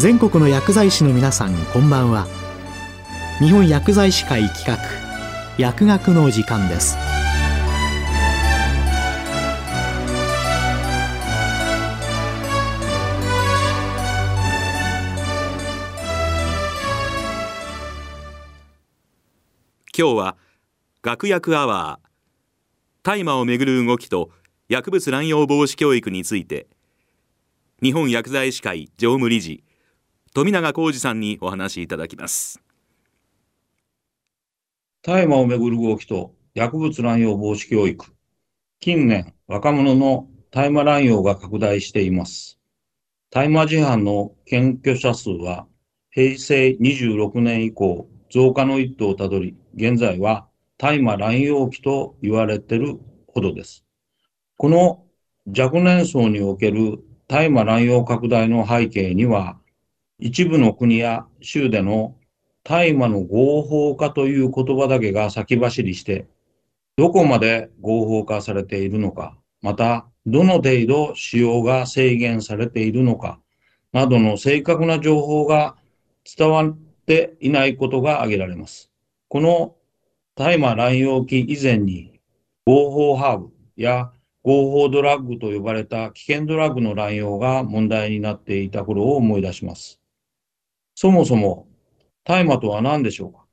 全国の薬剤師の皆さんこんばんは。日本薬剤師会企画薬学の時間です。今日は学薬アワー大麻をめぐる動きと薬物乱用防止教育について日本薬剤師会常務理事富永浩二さんにお話いただきます。大麻をめぐる動きと薬物乱用防止教育。近年若者の大麻乱用が拡大しています。大麻事犯の検挙者数は平成26年以降増加の一途をたどり現在は大麻乱用期と言われているほどです。この若年層における大麻乱用拡大の背景には、一部の国や州での大麻の合法化という言葉だけが先走りして、どこまで合法化されているのか、また、どの程度使用が制限されているのか、などの正確な情報が伝わっていないことが挙げられます。この大麻乱用期以前に合法ハーブや合法ドラッグと呼ばれた危険ドラッグの乱用が問題になっていた頃を思い出します。そもそも大麻とは何でしょうか？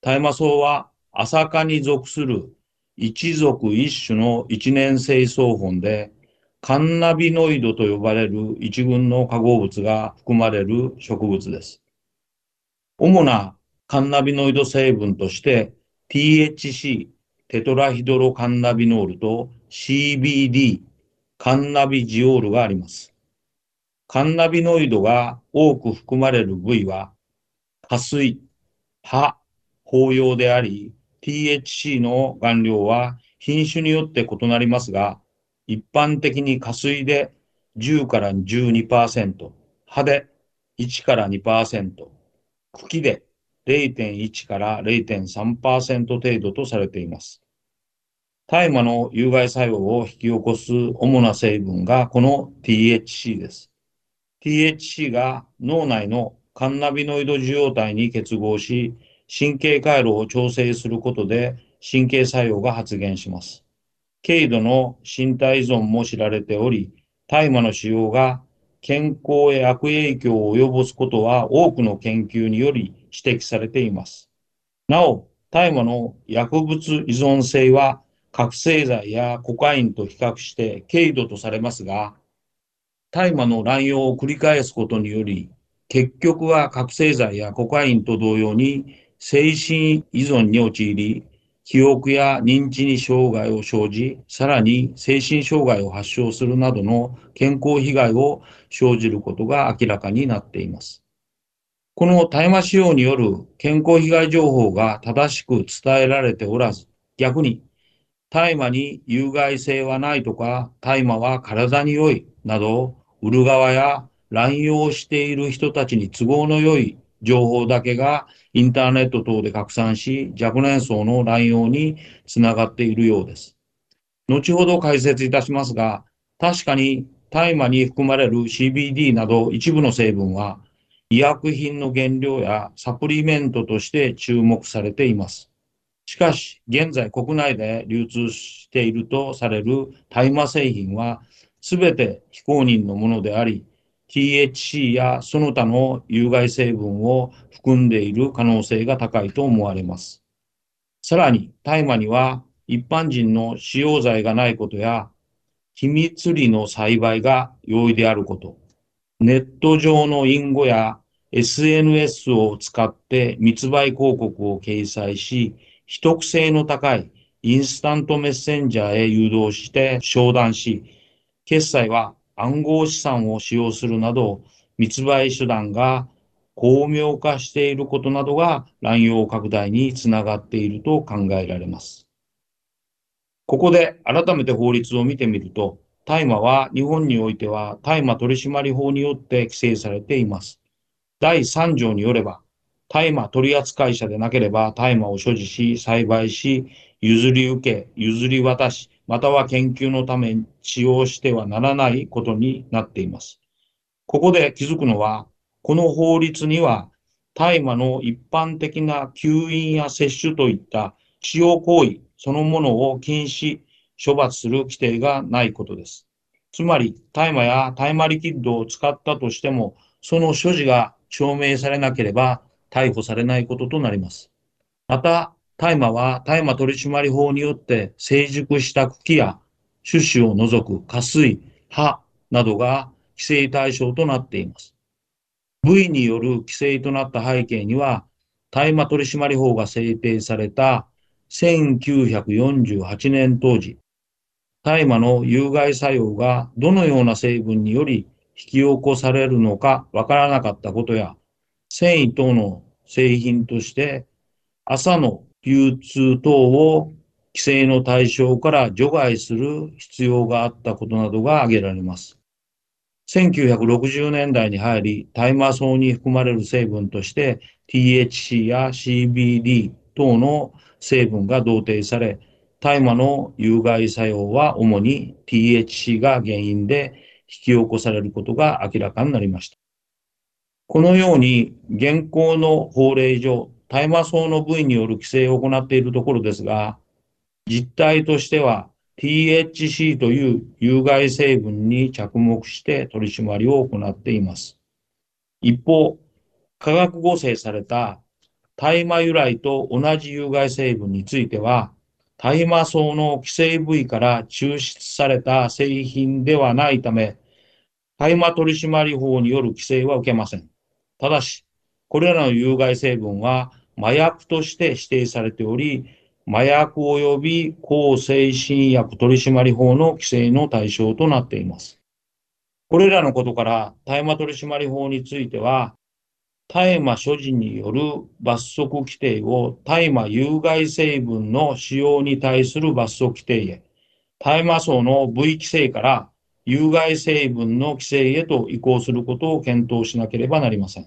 大麻草は朝霞に属する一族一種の一年生草本でカンナビノイドと呼ばれる一群の化合物が含まれる植物です。主なカンナビノイド成分として THC、テトラヒドロカンナビノールと CBD、カンナビジオールがあります。カンナビノイドが多く含まれる部位は、下水、葉、包葉であり、THC の含量は品種によって異なりますが、一般的に下水で10から12%、葉で1から2%、茎で0.1から0.3%程度とされています。大麻の有害作用を引き起こす主な成分がこの THC です。THC が脳内のカンナビノイド受容体に結合し、神経回路を調整することで神経作用が発現します。軽度の身体依存も知られており、大麻の使用が健康へ悪影響を及ぼすことは多くの研究により指摘されています。なお、大麻の薬物依存性は覚醒剤やコカインと比較して軽度とされますが、大麻の乱用を繰り返すことにより、結局は覚醒剤やコカインと同様に精神依存に陥り、記憶や認知に障害を生じ、さらに精神障害を発症するなどの健康被害を生じることが明らかになっています。この大麻使用による健康被害情報が正しく伝えられておらず、逆に大麻に有害性はないとか、大麻は体に良いなど、売る側や乱用している人たちに都合の良い情報だけがインターネット等で拡散し、若年層の乱用につながっているようです。後ほど解説いたしますが、確かに大麻に含まれる CBD など一部の成分は、医薬品の原料やサプリメントとして注目されています。しかし、現在国内で流通しているとされる大麻製品は、すべて非公認のものであり、THC やその他の有害成分を含んでいる可能性が高いと思われます。さらに、大麻には一般人の使用罪がないことや、秘密裏の栽培が容易であること、ネット上の隠語や SNS を使って密売広告を掲載し、秘匿性の高いインスタントメッセンジャーへ誘導して商談し、決済は暗号資産を使用するなど、密売手段が巧妙化していることなどが乱用拡大につながっていると考えられます。ここで改めて法律を見てみると、大麻は日本においては大麻取締法によって規制されています。第3条によれば、大麻取扱者でなければ大麻を所持し、栽培し、譲り受け、譲り渡し、または研究のために使用してはならないことになっています。ここで気づくのは、この法律には、大麻の一般的な吸引や摂取といった使用行為そのものを禁止、処罰する規定がないことです。つまり、大麻や大麻リキッドを使ったとしても、その所持が証明されなければ逮捕されないこととなります。また、大麻は大麻取締法によって成熟した茎や種子を除く下水、葉などが規制対象となっています。部位による規制となった背景には、大麻取締法が制定された1948年当時、大麻の有害作用がどのような成分により引き起こされるのかわからなかったことや、繊維等の製品として朝の流通等を規制の対象から除外する必要があったことなどが挙げられます。1960年代に入り、大麻草に含まれる成分として THC や CBD 等の成分が同定され、大麻の有害作用は主に THC が原因で引き起こされることが明らかになりました。このように現行の法令上、大麻草の部位による規制を行っているところですが、実態としては THC という有害成分に着目して取り締まりを行っています。一方、化学合成された大麻由来と同じ有害成分については、大麻草の規制部位から抽出された製品ではないため、大麻取締法による規制は受けません。ただし、これらの有害成分は麻薬として指定されており、麻薬及び抗精神薬取締法の規制の対象となっています。これらのことから大麻取締法については、大麻所持による罰則規定を大麻有害成分の使用に対する罰則規定へ、大麻層の部位規制から有害成分の規制へと移行することを検討しなければなりません。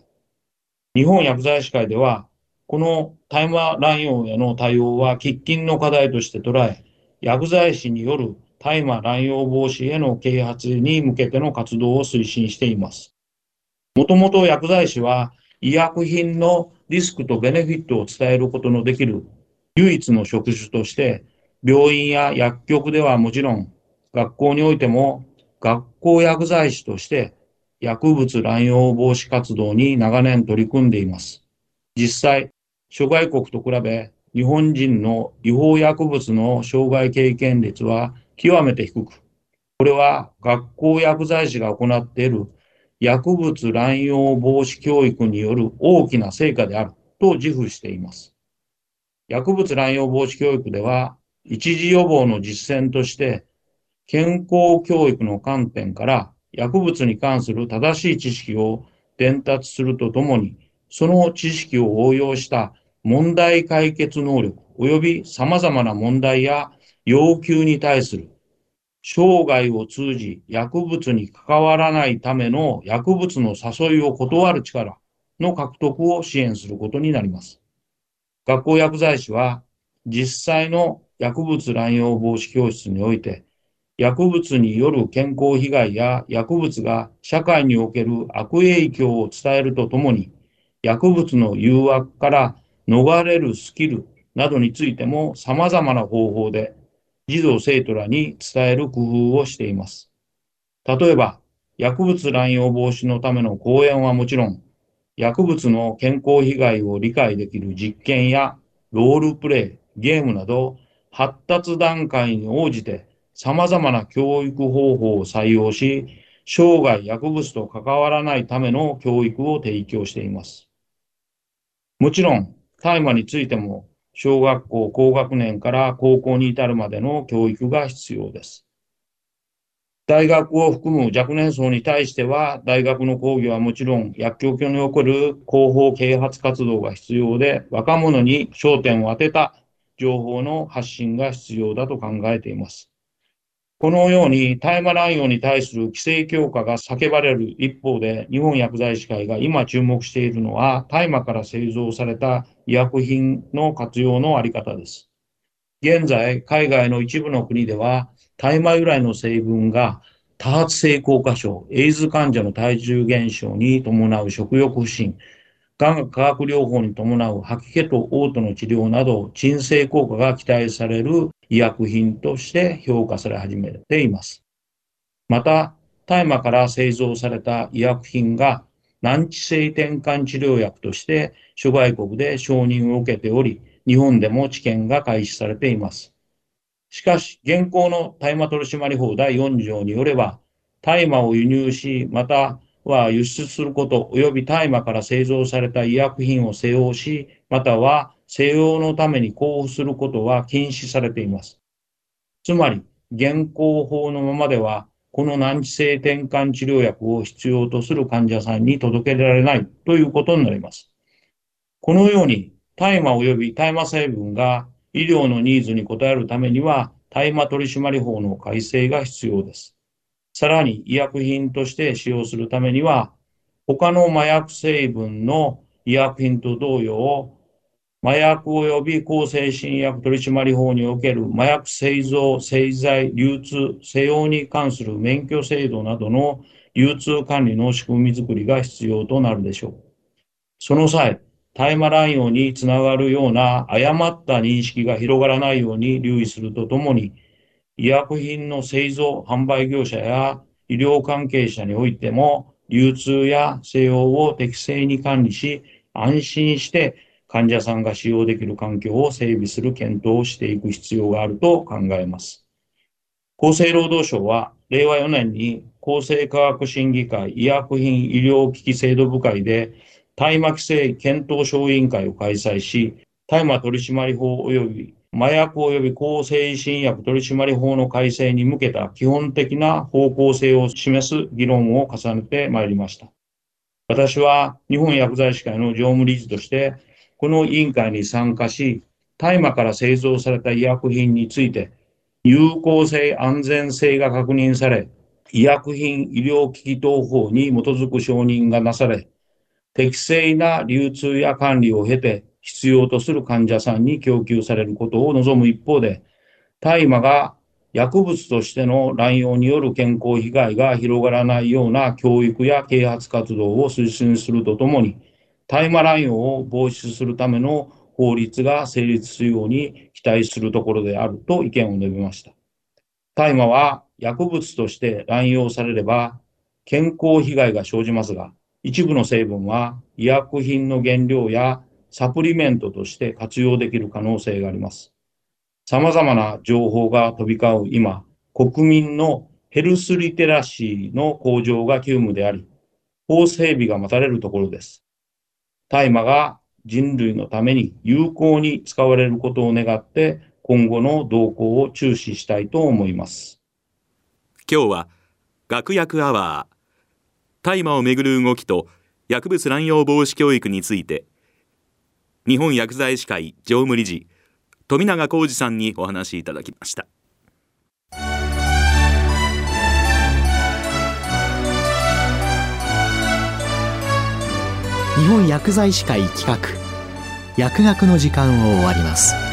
日本薬剤師会では、この大麻乱用への対応は喫緊の課題として捉え、薬剤師による大麻乱用防止への啓発に向けての活動を推進しています。もともと薬剤師は医薬品のリスクとベネフィットを伝えることのできる唯一の職種として、病院や薬局ではもちろん、学校においても学校薬剤師として薬物乱用防止活動に長年取り組んでいます。実際、諸外国と比べ、日本人の違法薬物の障害経験率は極めて低く、これは学校薬剤師が行っている薬物乱用防止教育による大きな成果であると自負しています。薬物乱用防止教育では、一時予防の実践として、健康教育の観点から薬物に関する正しい知識を伝達するとともに、その知識を応用した問題解決能力及び様々な問題や要求に対する生涯を通じ薬物に関わらないための薬物の誘いを断る力の獲得を支援することになります。学校薬剤師は実際の薬物乱用防止教室において薬物による健康被害や薬物が社会における悪影響を伝えるとともに薬物の誘惑から逃れるスキルなどについても様々な方法で児童生徒らに伝える工夫をしています。例えば、薬物乱用防止のための講演はもちろん、薬物の健康被害を理解できる実験やロールプレイ、ゲームなど発達段階に応じて様々な教育方法を採用し、生涯薬物と関わらないための教育を提供しています。もちろん、大麻についても、小学校高学年から高校に至るまでの教育が必要です。大学を含む若年層に対しては、大学の講義はもちろん、薬局に起こる広報啓発活動が必要で、若者に焦点を当てた情報の発信が必要だと考えています。このように大麻乱用に対する規制強化が叫ばれる一方で、日本薬剤師会が今注目しているのは、大麻から製造された医薬品の活用のあり方です。現在、海外の一部の国では、大麻由来の成分が多発性硬化症、エイズ患者の体重減少に伴う食欲不振、がん化学療法に伴う吐き気と嘔吐の治療など、鎮静効果が期待される医薬品として評価され始めています。また、大麻から製造された医薬品が難治性転換治療薬として諸外国で承認を受けており、日本でも治験が開始されています。しかし、現行の大麻取締法第4条によれば、大麻を輸入し、または輸出すること、及び大麻から製造された医薬品を施用し、または西用のために交付することは禁止されています。つまり、現行法のままでは、この難治性転換治療薬を必要とする患者さんに届けられないということになります。このように、大麻及び大麻成分が医療のニーズに応えるためには、大麻取締法の改正が必要です。さらに、医薬品として使用するためには、他の麻薬成分の医薬品と同様、麻薬及び抗精神薬取締法における麻薬製造、製剤、流通、使用に関する免許制度などの流通管理の仕組みづくりが必要となるでしょう。その際、大麻乱用につながるような誤った認識が広がらないように留意するとともに、医薬品の製造、販売業者や医療関係者においても、流通や使用を適正に管理し、安心して患者さんが使用できる環境を整備する検討をしていく必要があると考えます。厚生労働省は令和4年に厚生科学審議会医薬品医療機器制度部会で大麻規制検討小委員会を開催し、大麻取締法及び麻薬及び抗精神薬取締法の改正に向けた基本的な方向性を示す議論を重ねてまいりました。私は日本薬剤師会の常務理事としてこの委員会に参加し、大麻から製造された医薬品について、有効性、安全性が確認され、医薬品医療機器等法に基づく承認がなされ、適正な流通や管理を経て、必要とする患者さんに供給されることを望む一方で、大麻が薬物としての乱用による健康被害が広がらないような教育や啓発活動を推進するとともに、大麻乱用を防止するための法律が成立するように期待するところであると意見を述べました。大麻は薬物として乱用されれば健康被害が生じますが、一部の成分は医薬品の原料やサプリメントとして活用できる可能性があります。様々な情報が飛び交う今、国民のヘルスリテラシーの向上が急務であり、法整備が待たれるところです。大麻が人類のために有効に使われることを願って今後の動向を注視したいと思います今日は学薬アワー大麻をめぐる動きと薬物乱用防止教育について日本薬剤師会常務理事富永浩二さんにお話しいただきました。日本薬剤師会企画薬学の時間を終わります。